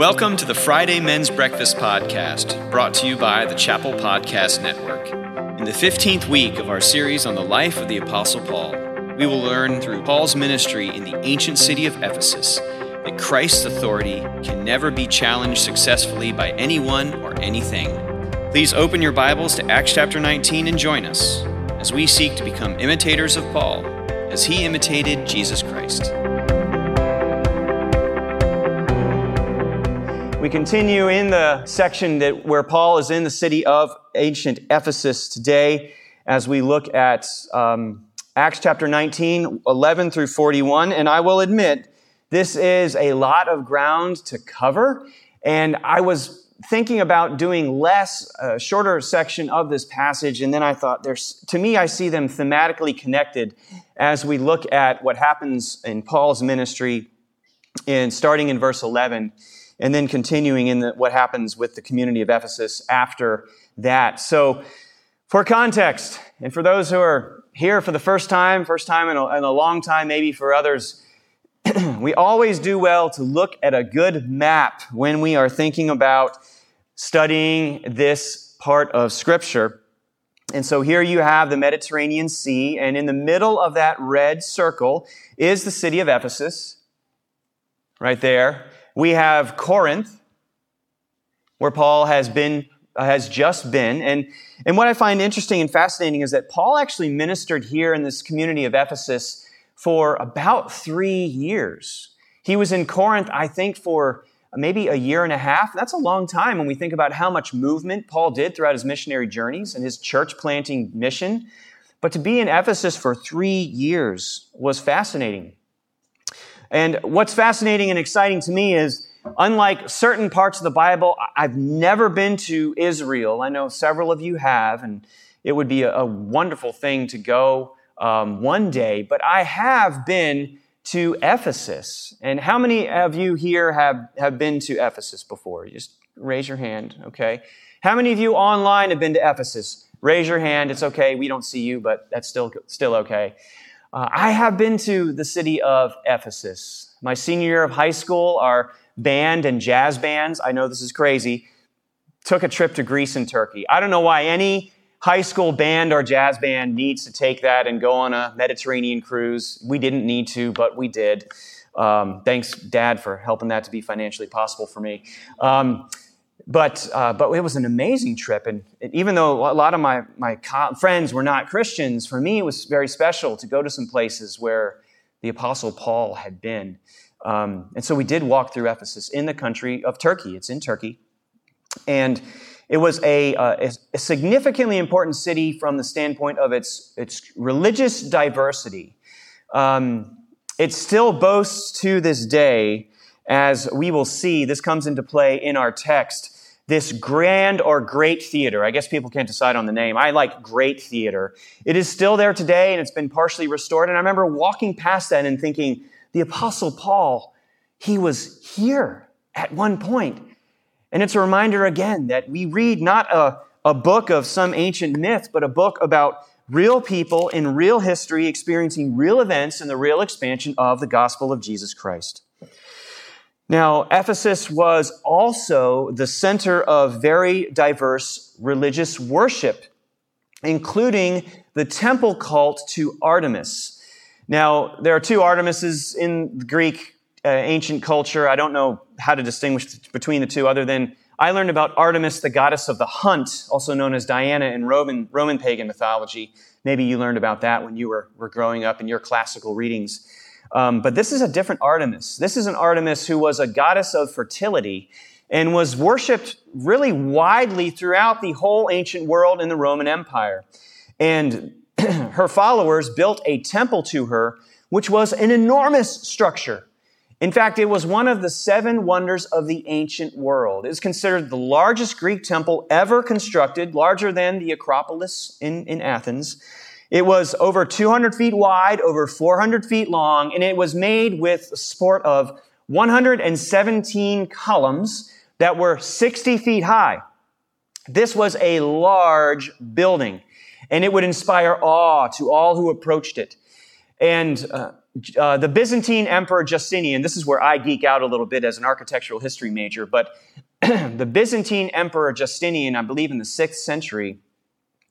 Welcome to the Friday Men's Breakfast Podcast, brought to you by the Chapel Podcast Network. In the 15th week of our series on the life of the Apostle Paul, we will learn through Paul's ministry in the ancient city of Ephesus that Christ's authority can never be challenged successfully by anyone or anything. Please open your Bibles to Acts chapter 19 and join us as we seek to become imitators of Paul as he imitated Jesus Christ. We continue in the section that where Paul is in the city of ancient Ephesus today as we look at um, Acts chapter 19, 11 through 41. And I will admit, this is a lot of ground to cover. And I was thinking about doing less, a shorter section of this passage. And then I thought, there's, to me, I see them thematically connected as we look at what happens in Paul's ministry in starting in verse 11 and then continuing in the, what happens with the community of Ephesus after that. So, for context, and for those who are here for the first time, first time in a, in a long time, maybe for others, we always do well to look at a good map when we are thinking about studying this part of Scripture. And so here you have the Mediterranean Sea, and in the middle of that red circle is the city of Ephesus, right there we have Corinth, where Paul has been has just been. And, and what I find interesting and fascinating is that Paul actually ministered here in this community of Ephesus for about three years. He was in Corinth, I think, for maybe a year and a half. That's a long time when we think about how much movement Paul did throughout his missionary journeys and his church planting mission. But to be in Ephesus for three years was fascinating. And what's fascinating and exciting to me is, unlike certain parts of the Bible, I've never been to Israel. I know several of you have, and it would be a, a wonderful thing to go um, one day. But I have been to Ephesus. And how many of you here have, have been to Ephesus before? Just raise your hand, okay? How many of you online have been to Ephesus? Raise your hand. It's okay. We don't see you, but that's still, still okay. Uh, I have been to the city of Ephesus. My senior year of high school, our band and jazz bands, I know this is crazy, took a trip to Greece and Turkey. I don't know why any high school band or jazz band needs to take that and go on a Mediterranean cruise. We didn't need to, but we did. Um, thanks, Dad, for helping that to be financially possible for me. Um, but, uh, but it was an amazing trip. And even though a lot of my, my co- friends were not Christians, for me it was very special to go to some places where the Apostle Paul had been. Um, and so we did walk through Ephesus in the country of Turkey. It's in Turkey. And it was a, uh, a significantly important city from the standpoint of its, its religious diversity. Um, it still boasts to this day as we will see, this comes into play in our text. This grand or great theater, I guess people can't decide on the name. I like great theater. It is still there today and it's been partially restored. And I remember walking past that and thinking, the Apostle Paul, he was here at one point. And it's a reminder again that we read not a, a book of some ancient myth, but a book about real people in real history experiencing real events in the real expansion of the gospel of Jesus Christ. Now, Ephesus was also the center of very diverse religious worship, including the temple cult to Artemis. Now, there are two Artemises in Greek uh, ancient culture. I don't know how to distinguish between the two other than I learned about Artemis, the goddess of the hunt, also known as Diana in Roman, Roman pagan mythology. Maybe you learned about that when you were, were growing up in your classical readings. Um, but this is a different Artemis. This is an Artemis who was a goddess of fertility and was worshipped really widely throughout the whole ancient world in the Roman Empire. And her followers built a temple to her, which was an enormous structure. In fact, it was one of the seven wonders of the ancient world. It is considered the largest Greek temple ever constructed, larger than the Acropolis in, in Athens. It was over 200 feet wide, over 400 feet long, and it was made with a sport of 117 columns that were 60 feet high. This was a large building, and it would inspire awe to all who approached it. And uh, uh, the Byzantine Emperor Justinian, this is where I geek out a little bit as an architectural history major, but the Byzantine Emperor Justinian, I believe in the sixth century,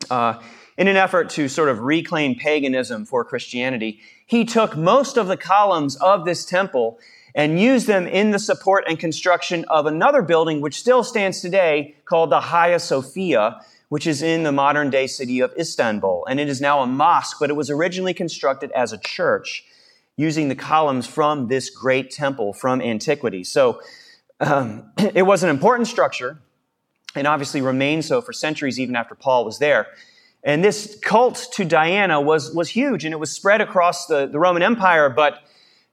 uh, in an effort to sort of reclaim paganism for Christianity, he took most of the columns of this temple and used them in the support and construction of another building which still stands today called the Hagia Sophia, which is in the modern day city of Istanbul. And it is now a mosque, but it was originally constructed as a church using the columns from this great temple from antiquity. So um, it was an important structure and obviously remained so for centuries even after Paul was there. And this cult to Diana was, was huge and it was spread across the, the Roman Empire, but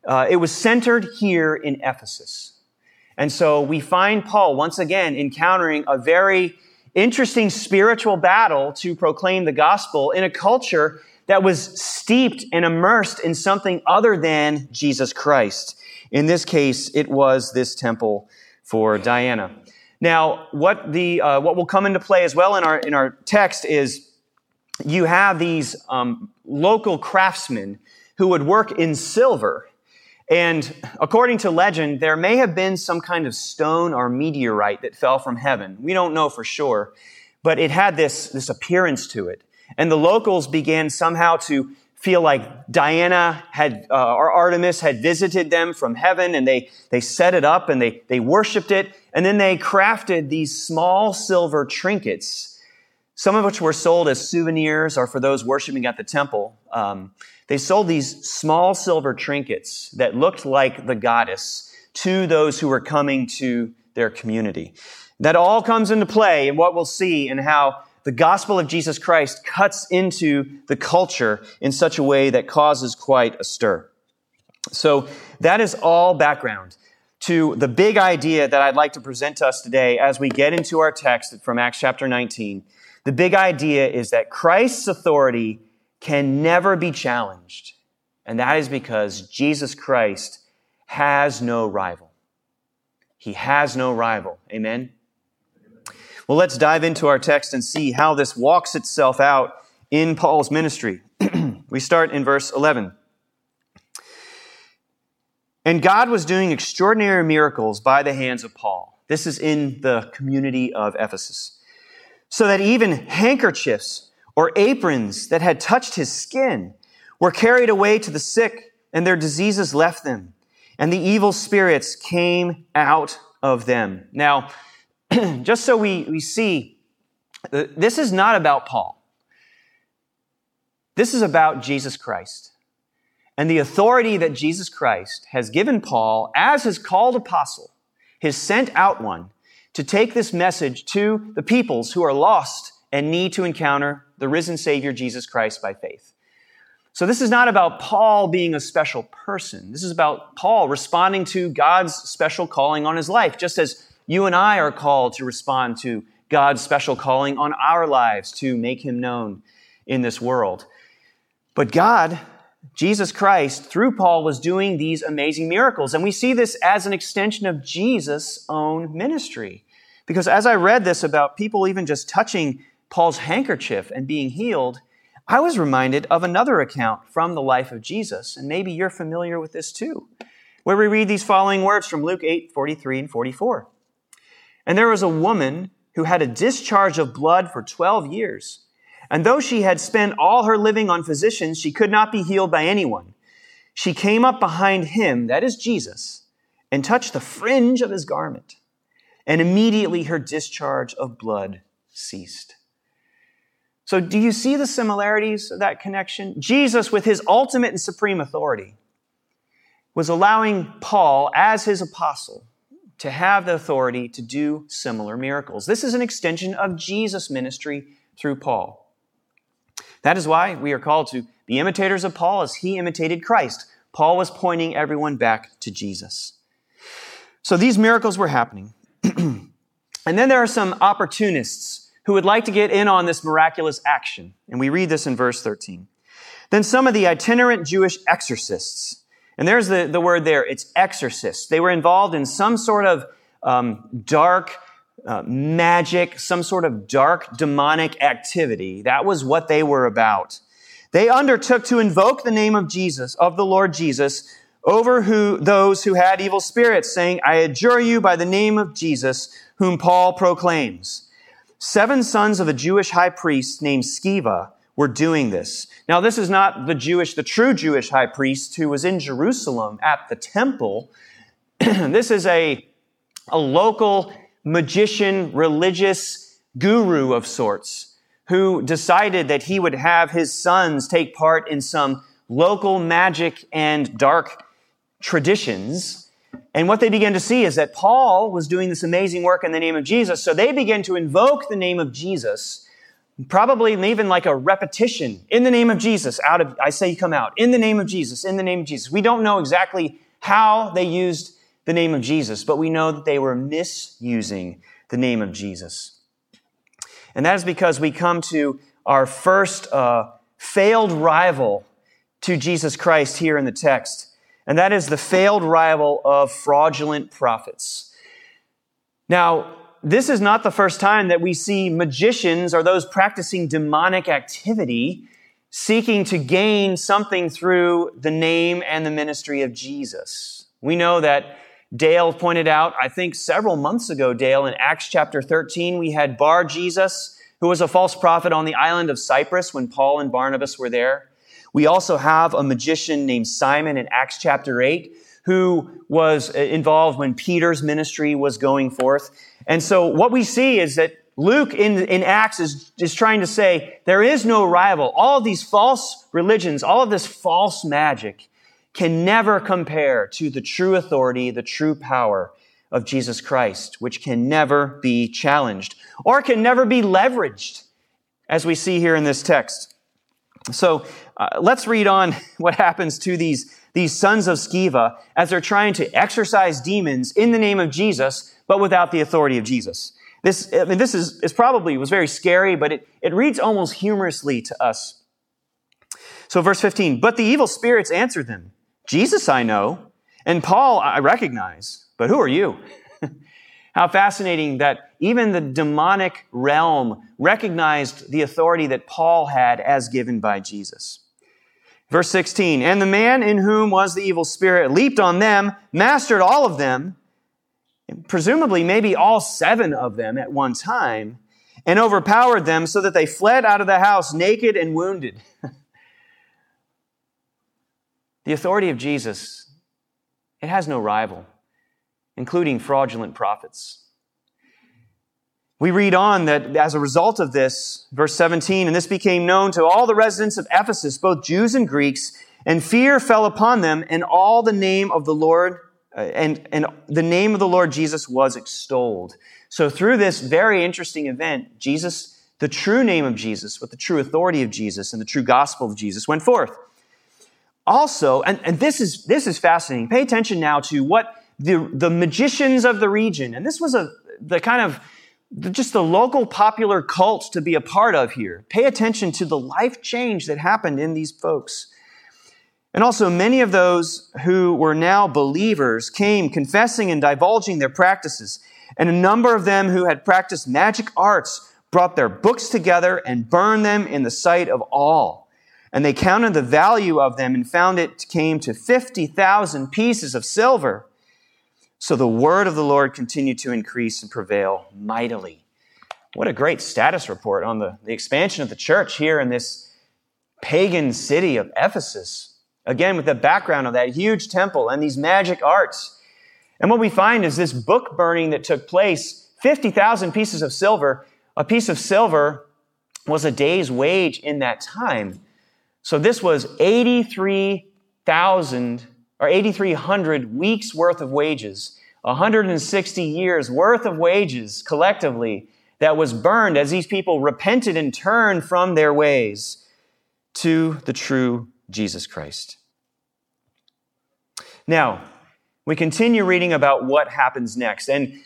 uh, it was centered here in Ephesus. And so we find Paul once again encountering a very interesting spiritual battle to proclaim the gospel in a culture that was steeped and immersed in something other than Jesus Christ. In this case, it was this temple for Diana. Now, what the uh, what will come into play as well in our in our text is you have these um, local craftsmen who would work in silver and according to legend, there may have been some kind of stone or meteorite that fell from heaven. We don't know for sure, but it had this, this appearance to it. And the locals began somehow to feel like Diana had, uh, or Artemis had visited them from heaven and they, they set it up and they, they worshiped it. And then they crafted these small silver trinkets, some of which were sold as souvenirs or for those worshiping at the temple. Um, they sold these small silver trinkets that looked like the goddess to those who were coming to their community. That all comes into play in what we'll see and how the gospel of Jesus Christ cuts into the culture in such a way that causes quite a stir. So that is all background to the big idea that I'd like to present to us today as we get into our text from Acts chapter 19. The big idea is that Christ's authority can never be challenged. And that is because Jesus Christ has no rival. He has no rival. Amen? Well, let's dive into our text and see how this walks itself out in Paul's ministry. we start in verse 11. And God was doing extraordinary miracles by the hands of Paul. This is in the community of Ephesus. So that even handkerchiefs or aprons that had touched his skin were carried away to the sick, and their diseases left them, and the evil spirits came out of them. Now, just so we, we see, uh, this is not about Paul. This is about Jesus Christ and the authority that Jesus Christ has given Paul as his called apostle, his sent out one, to take this message to the peoples who are lost and need to encounter the risen Savior Jesus Christ by faith. So this is not about Paul being a special person. This is about Paul responding to God's special calling on his life, just as you and I are called to respond to God's special calling on our lives to make him known in this world. But God, Jesus Christ, through Paul, was doing these amazing miracles. And we see this as an extension of Jesus' own ministry. Because as I read this about people even just touching Paul's handkerchief and being healed, I was reminded of another account from the life of Jesus, and maybe you're familiar with this too, where we read these following words from Luke 8 43 and 44. And there was a woman who had a discharge of blood for 12 years. And though she had spent all her living on physicians, she could not be healed by anyone. She came up behind him, that is Jesus, and touched the fringe of his garment. And immediately her discharge of blood ceased. So, do you see the similarities of that connection? Jesus, with his ultimate and supreme authority, was allowing Paul, as his apostle, to have the authority to do similar miracles. This is an extension of Jesus' ministry through Paul. That is why we are called to be imitators of Paul as he imitated Christ. Paul was pointing everyone back to Jesus. So these miracles were happening. And then there are some opportunists who would like to get in on this miraculous action. And we read this in verse 13. Then some of the itinerant Jewish exorcists, and there's the, the word there, it's exorcists. They were involved in some sort of um, dark uh, magic, some sort of dark demonic activity. That was what they were about. they undertook to invoke the name of Jesus, of the Lord Jesus, over who, those who had evil spirits, saying, I adjure you by the name of Jesus, whom Paul proclaims. Seven sons of a Jewish high priest named Sceva were doing this. Now, this is not the Jewish, the true Jewish high priest who was in Jerusalem at the temple. this is a, a local magician, religious guru of sorts who decided that he would have his sons take part in some local magic and dark traditions. And what they began to see is that Paul was doing this amazing work in the name of Jesus. So they began to invoke the name of Jesus, probably even like a repetition in the name of Jesus. Out of, I say, come out in the name of Jesus, in the name of Jesus. We don't know exactly how they used the name of Jesus, but we know that they were misusing the name of Jesus. And that is because we come to our first uh, failed rival to Jesus Christ here in the text. And that is the failed rival of fraudulent prophets. Now, this is not the first time that we see magicians or those practicing demonic activity seeking to gain something through the name and the ministry of Jesus. We know that Dale pointed out, I think several months ago, Dale, in Acts chapter 13, we had Bar Jesus, who was a false prophet on the island of Cyprus when Paul and Barnabas were there. We also have a magician named Simon in Acts chapter 8, who was uh, involved when Peter's ministry was going forth. And so what we see is that Luke in, in Acts is, is trying to say there is no rival. All of these false religions, all of this false magic can never compare to the true authority, the true power of Jesus Christ, which can never be challenged or can never be leveraged, as we see here in this text. So uh, let's read on what happens to these, these sons of Sceva as they're trying to exorcise demons in the name of Jesus, but without the authority of Jesus. This, I mean, this is, is probably was very scary, but it, it reads almost humorously to us. So verse 15, but the evil spirits answered them. Jesus I know, and Paul I recognize, but who are you? How fascinating that even the demonic realm recognized the authority that Paul had as given by Jesus. Verse 16, and the man in whom was the evil spirit leaped on them, mastered all of them, presumably maybe all seven of them at one time, and overpowered them so that they fled out of the house naked and wounded. The authority of Jesus, it has no rival, including fraudulent prophets. We read on that as a result of this, verse 17, and this became known to all the residents of Ephesus, both Jews and Greeks, and fear fell upon them, and all the name of the Lord, uh, and, and the name of the Lord Jesus was extolled. So through this very interesting event, Jesus, the true name of Jesus, with the true authority of Jesus and the true gospel of Jesus went forth also, and, and this is this is fascinating. Pay attention now to what the, the magicians of the region, and this was a the kind of just the local popular cult to be a part of here. Pay attention to the life change that happened in these folks. And also, many of those who were now believers came confessing and divulging their practices. And a number of them who had practiced magic arts brought their books together and burned them in the sight of all. And they counted the value of them and found it came to 50,000 pieces of silver. So the word of the Lord continued to increase and prevail mightily. What a great status report on the, the expansion of the church here in this pagan city of Ephesus. Again, with the background of that huge temple and these magic arts. And what we find is this book burning that took place 50,000 pieces of silver. A piece of silver was a day's wage in that time. So this was 83,000 or 8,300 weeks worth of wages, 160 years worth of wages collectively that was burned as these people repented and turned from their ways to the true Jesus Christ. Now, we continue reading about what happens next. And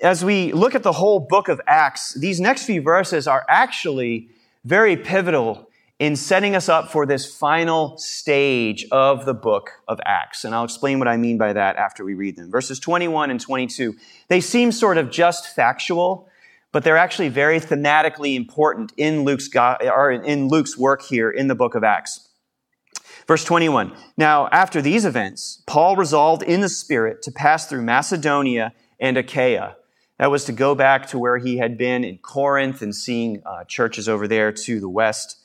as we look at the whole book of Acts, these next few verses are actually very pivotal in setting us up for this final stage of the book of Acts. And I'll explain what I mean by that after we read them. Verses 21 and 22. They seem sort of just factual, but they're actually very thematically important in Luke's, or in Luke's work here in the book of Acts. Verse 21. Now, after these events, Paul resolved in the Spirit to pass through Macedonia and Achaia. That was to go back to where he had been in Corinth and seeing uh, churches over there to the west,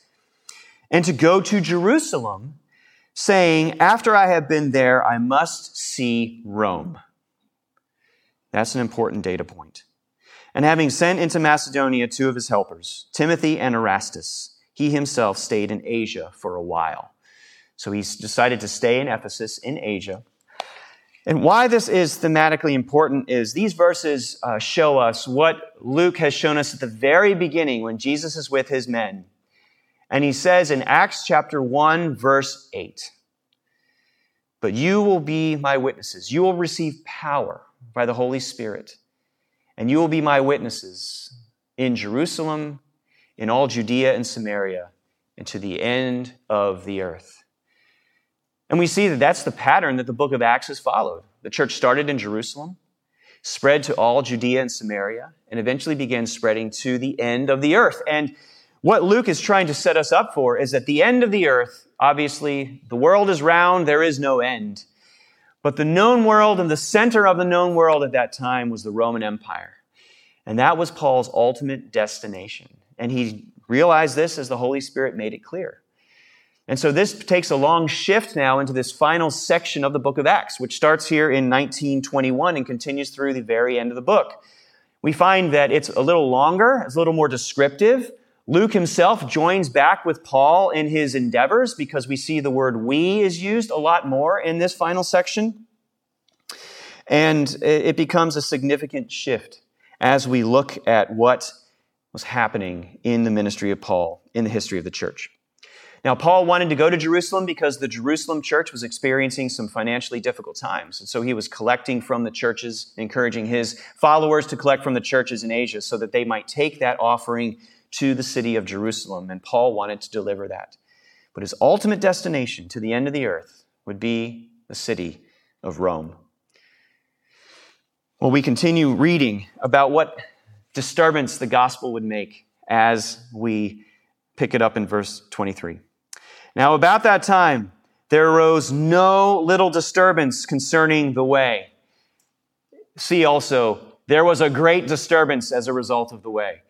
and to go to Jerusalem, saying, After I have been there, I must see Rome. That's an important data point. And having sent into Macedonia two of his helpers, Timothy and Erastus, he himself stayed in Asia for a while. So he's decided to stay in Ephesus in Asia. And why this is thematically important is these verses uh, show us what Luke has shown us at the very beginning when Jesus is with his men. And he says in Acts chapter 1, verse 8, But you will be my witnesses. You will receive power by the Holy Spirit and you will be my witnesses in Jerusalem, in all Judea and Samaria, and to the end of the earth. And we see that that's the pattern that the book of Acts has followed. The church started in Jerusalem, spread to all Judea and Samaria, and eventually began spreading to the end of the earth. And what Luke is trying to set us up for is at the end of the earth, obviously, the world is round, there is no end. But the known world and the center of the known world at that time was the Roman Empire. And that was Paul's ultimate destination. And he realized this as the Holy Spirit made it clear. And so this takes a long shift now into this final section of the book of Acts, which starts here in 1921 and continues through the very end of the book. We find that it's a little longer, it's a little more descriptive. Luke himself joins back with Paul in his endeavors because we see the word we is used a lot more in this final section. And it becomes a significant shift as we look at what was happening in the ministry of Paul in the history of the church. Now, Paul wanted to go to Jerusalem because the Jerusalem church was experiencing some financially difficult times. And so he was collecting from the churches, encouraging his followers to collect from the churches in Asia so that they might take that offering to the city of Jerusalem, and Paul wanted to deliver that. But his ultimate destination to the end of the earth would be the city of Rome. Well, we continue reading about what disturbance the gospel would make as we pick it up in verse 23. Now, about that time, there arose no little disturbance concerning the way. See also, there was a great disturbance as a result of the way.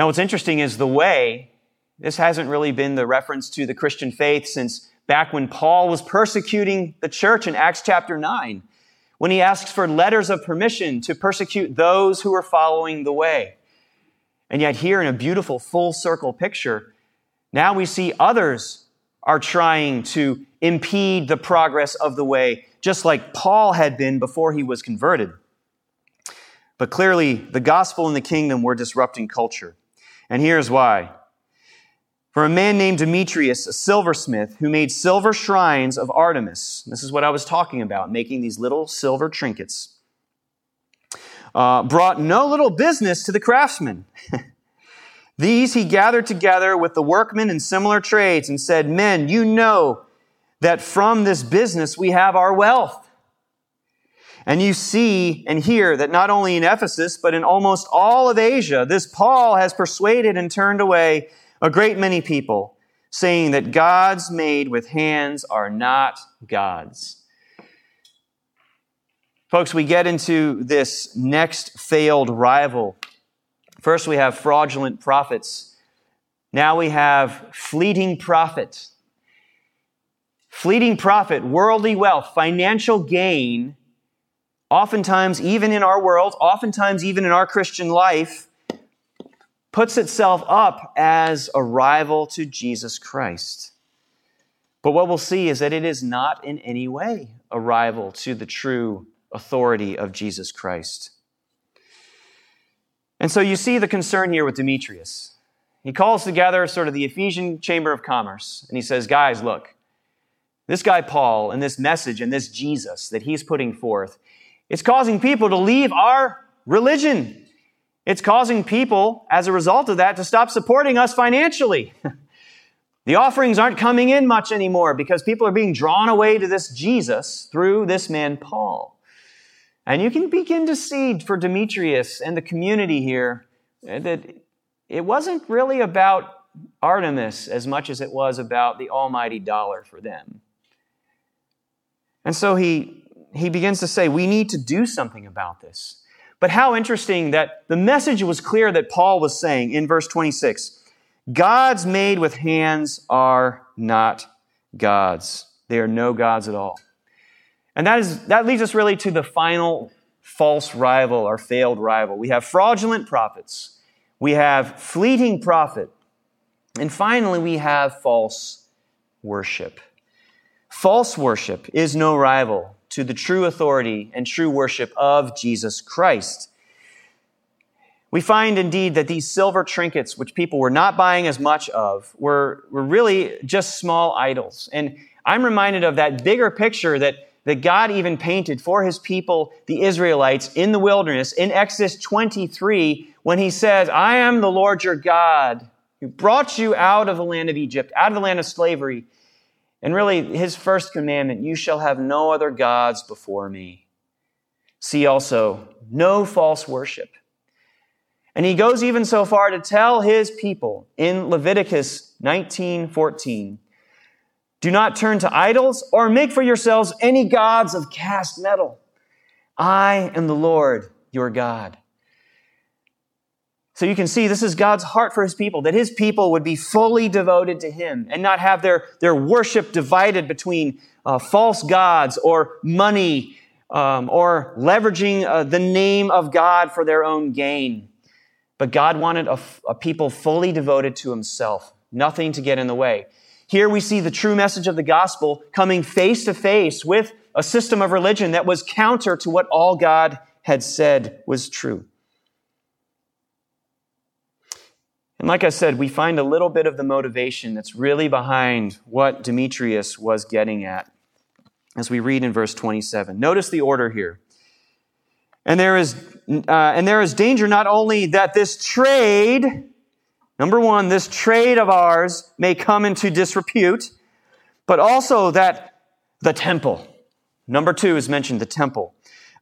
Now, what's interesting is the way, this hasn't really been the reference to the Christian faith since back when Paul was persecuting the church in Acts chapter 9, when he asks for letters of permission to persecute those who were following the way. And yet, here in a beautiful full circle picture, now we see others are trying to impede the progress of the way, just like Paul had been before he was converted. But clearly, the gospel and the kingdom were disrupting culture. And here's why. For a man named Demetrius, a silversmith, who made silver shrines of Artemis, this is what I was talking about, making these little silver trinkets, uh, brought no little business to the craftsmen. These he gathered together with the workmen in similar trades and said, Men, you know that from this business we have our wealth. And you see and hear that not only in Ephesus, but in almost all of Asia, this Paul has persuaded and turned away a great many people, saying that gods made with hands are not gods. Folks, we get into this next failed rival. First, we have fraudulent prophets. Now we have fleeting profit. Fleeting profit, worldly wealth, financial gain oftentimes, even in our world, oftentimes, even in our Christian life, puts itself up as a rival to Jesus Christ. But what we'll see is that it is not in any way a rival to the true authority of Jesus Christ. And so you see the concern here with Demetrius. He calls together sort of the Ephesian Chamber of Commerce and he says, Guys, look, this guy Paul and this message and this Jesus that he's putting forth it's causing people to leave our religion. It's causing people, as a result of that, to stop supporting us financially. the offerings aren't coming in much anymore because people are being drawn away to this Jesus through this man, Paul. And you can begin to see for Demetrius and the community here that it wasn't really about Artemis as much as it was about the almighty dollar for them. And so he, he begins to say, We need to do something about this. But how interesting that the message was clear that Paul was saying in verse 26 Gods made with hands are not gods. They are no gods at all. And that, is, that leads us really to the final false rival or failed rival. We have fraudulent prophets, we have fleeting profit, and finally we have false worship. False worship is no rival to the true authority and true worship of Jesus Christ. We find indeed that these silver trinkets, which people were not buying as much of, were, were really just small idols. And I'm reminded of that bigger picture that, that God even painted for his people, the Israelites, in the wilderness in Exodus 23 when he says, I am the Lord your God who brought you out of the land of Egypt, out of the land of slavery. And really, his first commandment, you shall have no other gods before me. See also, no false worship. And he goes even so far to tell his people in Leviticus 19:14, do not turn to idols or make for yourselves any gods of cast metal. I am the Lord your God. So you can see this is God's heart for his people, that his people would be fully devoted to him and not have their, their worship divided between uh, false gods or money um, or leveraging uh, the name of God for their own gain. But God wanted a, a people fully devoted to himself, nothing to get in the way. Here we see the true message of the gospel coming face to face with a system of religion that was counter to what all God had said was true. And like I said, we find a little bit of the motivation that's really behind what Demetrius was getting at as we read in verse 27. Notice the order here. And there is, uh, and there is danger not only that this trade, number one, this trade of ours may come into disrepute, but also that the temple, number two is mentioned, the temple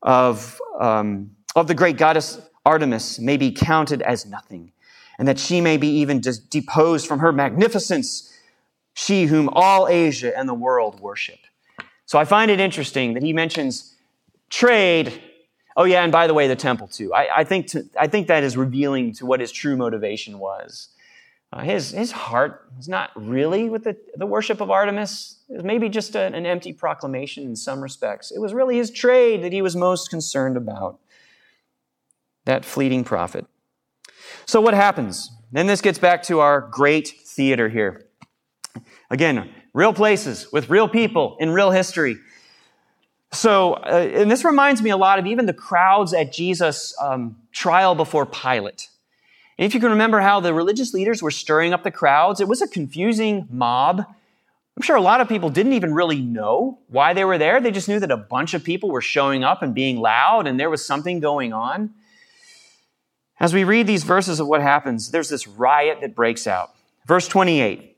of, um, of the great goddess Artemis may be counted as nothing and that she may be even deposed from her magnificence, she whom all Asia and the world worship. So I find it interesting that he mentions trade. Oh, yeah, and by the way, the temple too. I, I think, to, I think that is revealing to what his true motivation was. Uh, his, his heart was not really with the, the worship of Artemis. It was maybe just a, an empty proclamation in some respects. It was really his trade that he was most concerned about. That fleeting profit. So, what happens? Then this gets back to our great theater here. Again, real places with real people in real history. So, uh, and this reminds me a lot of even the crowds at Jesus' um, trial before Pilate. And if you can remember how the religious leaders were stirring up the crowds, it was a confusing mob. I'm sure a lot of people didn't even really know why they were there. They just knew that a bunch of people were showing up and being loud and there was something going on. As we read these verses of what happens, there's this riot that breaks out. Verse 28.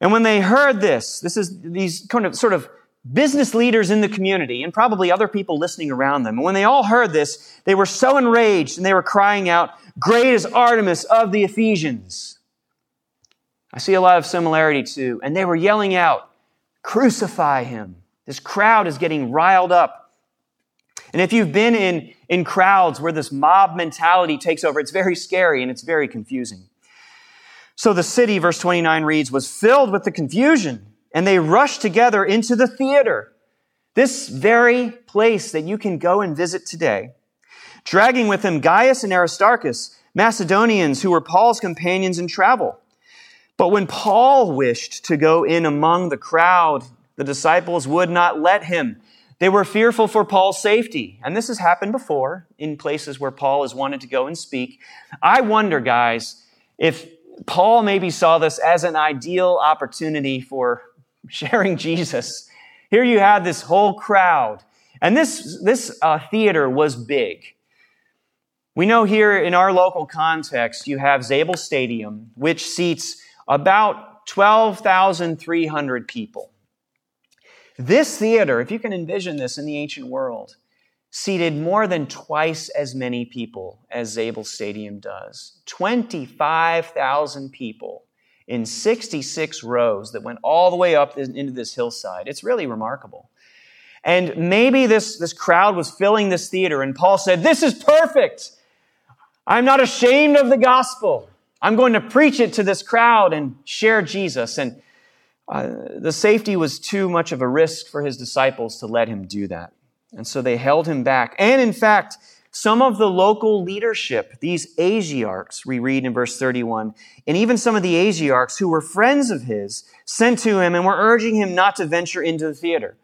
And when they heard this, this is these kind of sort of business leaders in the community and probably other people listening around them. And when they all heard this, they were so enraged and they were crying out, Great is Artemis of the Ephesians. I see a lot of similarity too. And they were yelling out, Crucify him. This crowd is getting riled up. And if you've been in, in crowds where this mob mentality takes over, it's very scary and it's very confusing. So the city, verse 29 reads, was filled with the confusion, and they rushed together into the theater, this very place that you can go and visit today, dragging with them Gaius and Aristarchus, Macedonians who were Paul's companions in travel. But when Paul wished to go in among the crowd, the disciples would not let him. They were fearful for Paul's safety. And this has happened before in places where Paul has wanted to go and speak. I wonder, guys, if Paul maybe saw this as an ideal opportunity for sharing Jesus. Here you have this whole crowd. And this, this uh, theater was big. We know here in our local context, you have Zable Stadium, which seats about 12,300 people. This theater, if you can envision this in the ancient world, seated more than twice as many people as Zable Stadium does. 25,000 people in 66 rows that went all the way up into this hillside. It's really remarkable. And maybe this, this crowd was filling this theater, and Paul said, This is perfect. I'm not ashamed of the gospel. I'm going to preach it to this crowd and share Jesus. And uh, the safety was too much of a risk for his disciples to let him do that. And so they held him back. And in fact, some of the local leadership, these Asiarchs, we read in verse 31, and even some of the Asiarchs who were friends of his, sent to him and were urging him not to venture into the theater.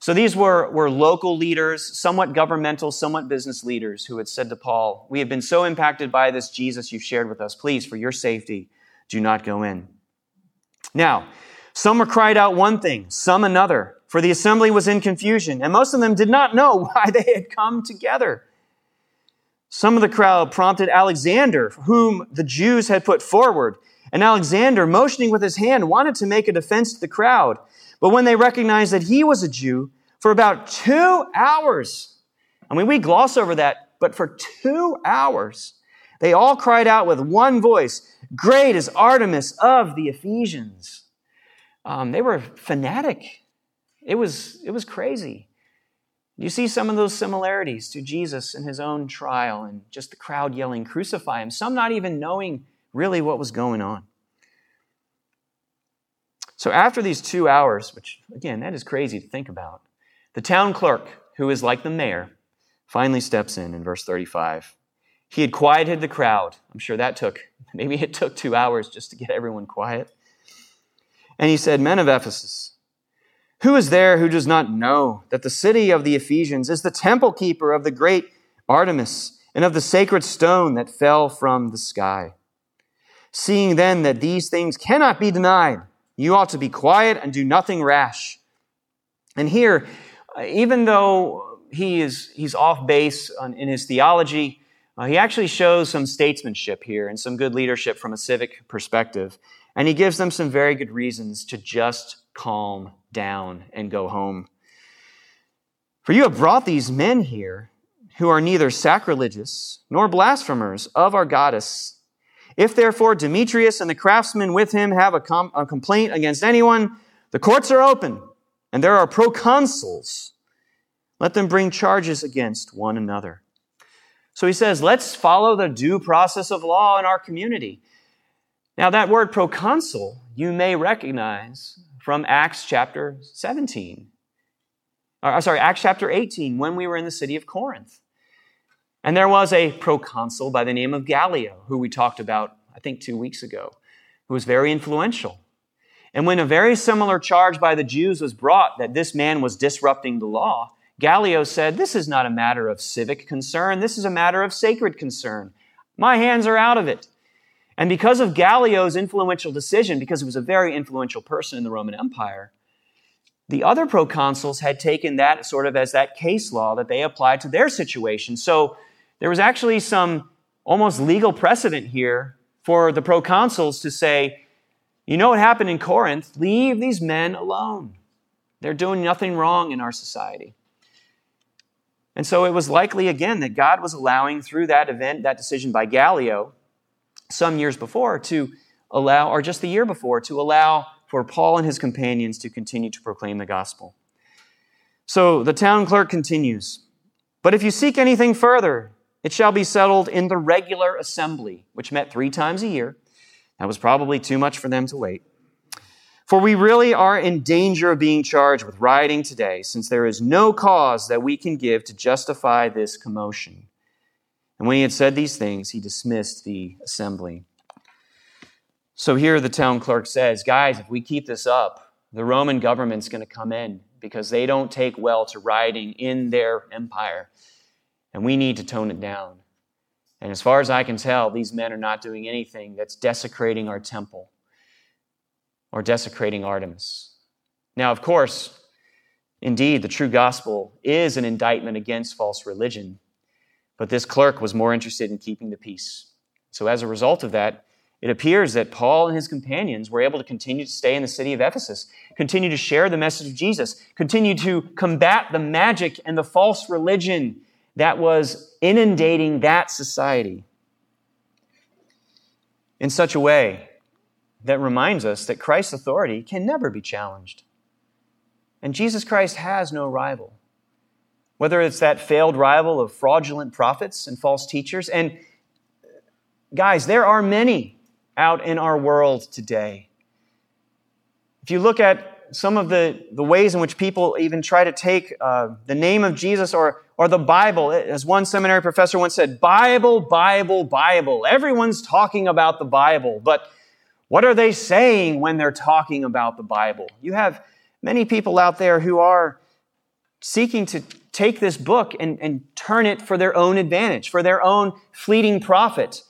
So these were, were local leaders, somewhat governmental, somewhat business leaders, who had said to Paul, We have been so impacted by this Jesus you've shared with us. Please, for your safety, do not go in. Now, some were cried out one thing, some another for the assembly was in confusion, and most of them did not know why they had come together. Some of the crowd prompted Alexander, whom the Jews had put forward. And Alexander, motioning with his hand, wanted to make a defense to the crowd. But when they recognized that he was a Jew, for about two hours, I mean, we gloss over that, but for two hours, they all cried out with one voice, Great is Artemis of the Ephesians. Um, they were fanatic it was, it was crazy. You see some of those similarities to Jesus in his own trial and just the crowd yelling, Crucify him, some not even knowing really what was going on. So, after these two hours, which again, that is crazy to think about, the town clerk, who is like the mayor, finally steps in in verse 35. He had quieted the crowd. I'm sure that took, maybe it took two hours just to get everyone quiet. And he said, Men of Ephesus, who is there who does not know that the city of the Ephesians is the temple keeper of the great Artemis and of the sacred stone that fell from the sky? Seeing then that these things cannot be denied, you ought to be quiet and do nothing rash. And here, even though he is he's off base on, in his theology, uh, he actually shows some statesmanship here and some good leadership from a civic perspective. And he gives them some very good reasons to just calm down and go home. For you have brought these men here who are neither sacrilegious nor blasphemers of our goddess. If therefore Demetrius and the craftsmen with him have a, com- a complaint against anyone, the courts are open and there are proconsuls. Let them bring charges against one another. So he says, let's follow the due process of law in our community. Now, that word proconsul, you may recognize from Acts chapter 17. Or, uh, sorry, Acts chapter 18, when we were in the city of Corinth. And there was a proconsul by the name of Gallio, who we talked about, I think, two weeks ago, who was very influential. And when a very similar charge by the Jews was brought that this man was disrupting the law, Gallio said, This is not a matter of civic concern, this is a matter of sacred concern. My hands are out of it. And because of Gallio's influential decision, because he was a very influential person in the Roman Empire, the other proconsuls had taken that sort of as that case law that they applied to their situation. So there was actually some almost legal precedent here for the proconsuls to say, you know what happened in Corinth? Leave these men alone. They're doing nothing wrong in our society. And so it was likely, again, that God was allowing through that event, that decision by Gallio, some years before to allow, or just the year before, to allow for Paul and his companions to continue to proclaim the gospel. So the town clerk continues But if you seek anything further, it shall be settled in the regular assembly, which met three times a year. That was probably too much for them to wait. For we really are in danger of being charged with rioting today, since there is no cause that we can give to justify this commotion. And when he had said these things, he dismissed the assembly. So here the town clerk says, Guys, if we keep this up, the Roman government's going to come in because they don't take well to rioting in their empire. And we need to tone it down. And as far as I can tell, these men are not doing anything that's desecrating our temple or desecrating Artemis. Now, of course, indeed, the true gospel is an indictment against false religion. But this clerk was more interested in keeping the peace. So, as a result of that, it appears that Paul and his companions were able to continue to stay in the city of Ephesus, continue to share the message of Jesus, continue to combat the magic and the false religion that was inundating that society in such a way that reminds us that Christ's authority can never be challenged. And Jesus Christ has no rival. Whether it's that failed rival of fraudulent prophets and false teachers. And guys, there are many out in our world today. If you look at some of the, the ways in which people even try to take uh, the name of Jesus or, or the Bible. As one seminary professor once said, Bible, Bible, Bible. Everyone's talking about the Bible, but what are they saying when they're talking about the Bible? You have many people out there who are seeking to take this book and, and turn it for their own advantage, for their own fleeting profit.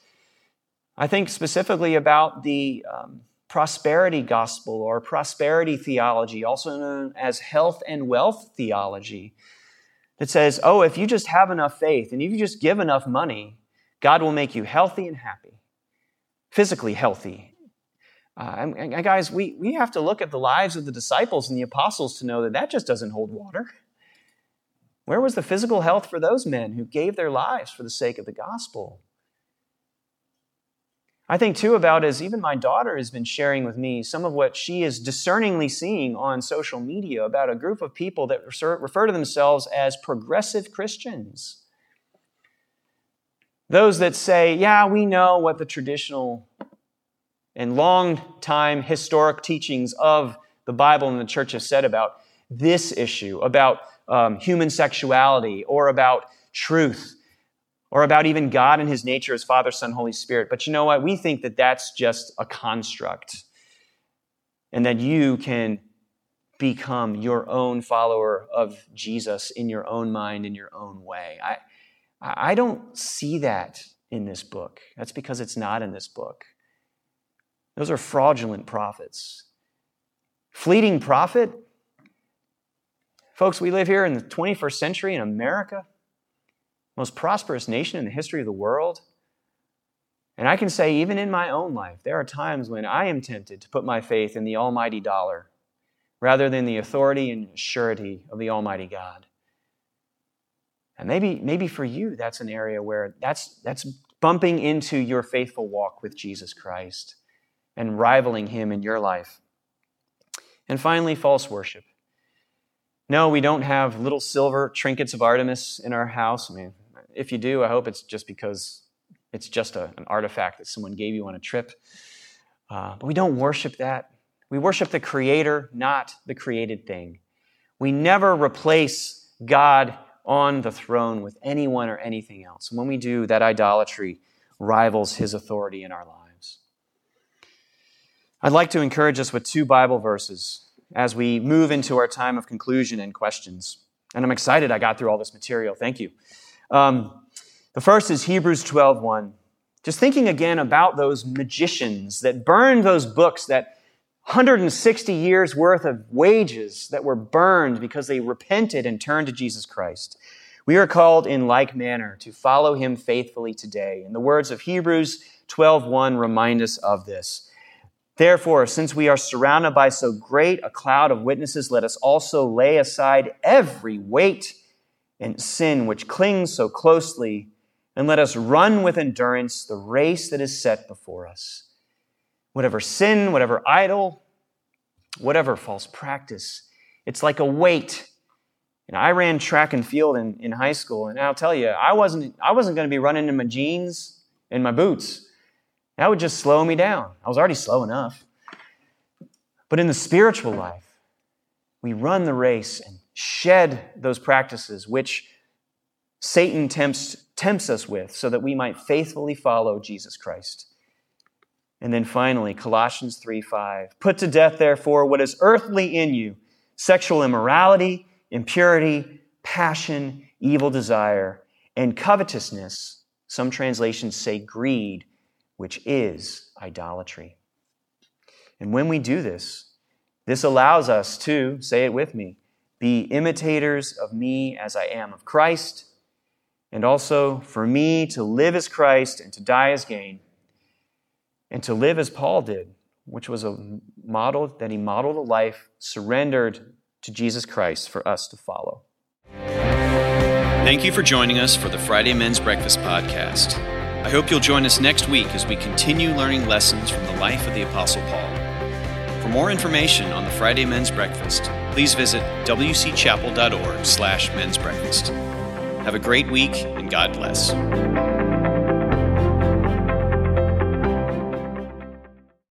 I think specifically about the um, prosperity gospel or prosperity theology, also known as health and wealth theology, that says, oh, if you just have enough faith and if you just give enough money, God will make you healthy and happy, physically healthy. Uh, and, and guys, we, we have to look at the lives of the disciples and the apostles to know that that just doesn't hold water. Where was the physical health for those men who gave their lives for the sake of the gospel? I think too about as even my daughter has been sharing with me some of what she is discerningly seeing on social media about a group of people that refer to themselves as progressive Christians. Those that say, yeah, we know what the traditional and long time historic teachings of the Bible and the church have said about this issue, about um, human sexuality, or about truth or about even God and his nature as Father, Son, Holy Spirit. But you know what? We think that that's just a construct and that you can become your own follower of Jesus in your own mind, in your own way. I, I don't see that in this book. That's because it's not in this book. Those are fraudulent prophets. Fleeting prophet? Folks, we live here in the 21st century in America most prosperous nation in the history of the world. And I can say, even in my own life, there are times when I am tempted to put my faith in the almighty dollar rather than the authority and surety of the almighty God. And maybe, maybe for you, that's an area where that's, that's bumping into your faithful walk with Jesus Christ and rivaling him in your life. And finally, false worship. No, we don't have little silver trinkets of Artemis in our house. I mean, if you do, I hope it's just because it's just a, an artifact that someone gave you on a trip. Uh, but we don't worship that. We worship the Creator, not the created thing. We never replace God on the throne with anyone or anything else. When we do, that idolatry rivals His authority in our lives. I'd like to encourage us with two Bible verses as we move into our time of conclusion and questions. And I'm excited I got through all this material. Thank you. Um, the first is Hebrews 12 1. Just thinking again about those magicians that burned those books, that 160 years worth of wages that were burned because they repented and turned to Jesus Christ. We are called in like manner to follow him faithfully today. And the words of Hebrews 12:1 remind us of this. Therefore, since we are surrounded by so great a cloud of witnesses, let us also lay aside every weight and sin which clings so closely, and let us run with endurance the race that is set before us. Whatever sin, whatever idol, whatever false practice, it's like a weight. And I ran track and field in, in high school, and I'll tell you, I wasn't, I wasn't going to be running in my jeans and my boots. That would just slow me down. I was already slow enough. But in the spiritual life, we run the race and shed those practices which Satan tempts, tempts us with so that we might faithfully follow Jesus Christ. And then finally, Colossians 3 5. Put to death, therefore, what is earthly in you sexual immorality, impurity, passion, evil desire, and covetousness. Some translations say greed, which is idolatry. And when we do this, this allows us to, say it with me, be imitators of me as I am of Christ, and also for me to live as Christ and to die as gain, and to live as Paul did, which was a model that he modeled a life surrendered to Jesus Christ for us to follow. Thank you for joining us for the Friday Men's Breakfast Podcast. I hope you'll join us next week as we continue learning lessons from the life of the Apostle Paul. For more information on the Friday Men's Breakfast, please visit wcchapel.org slash men's breakfast. Have a great week and God bless.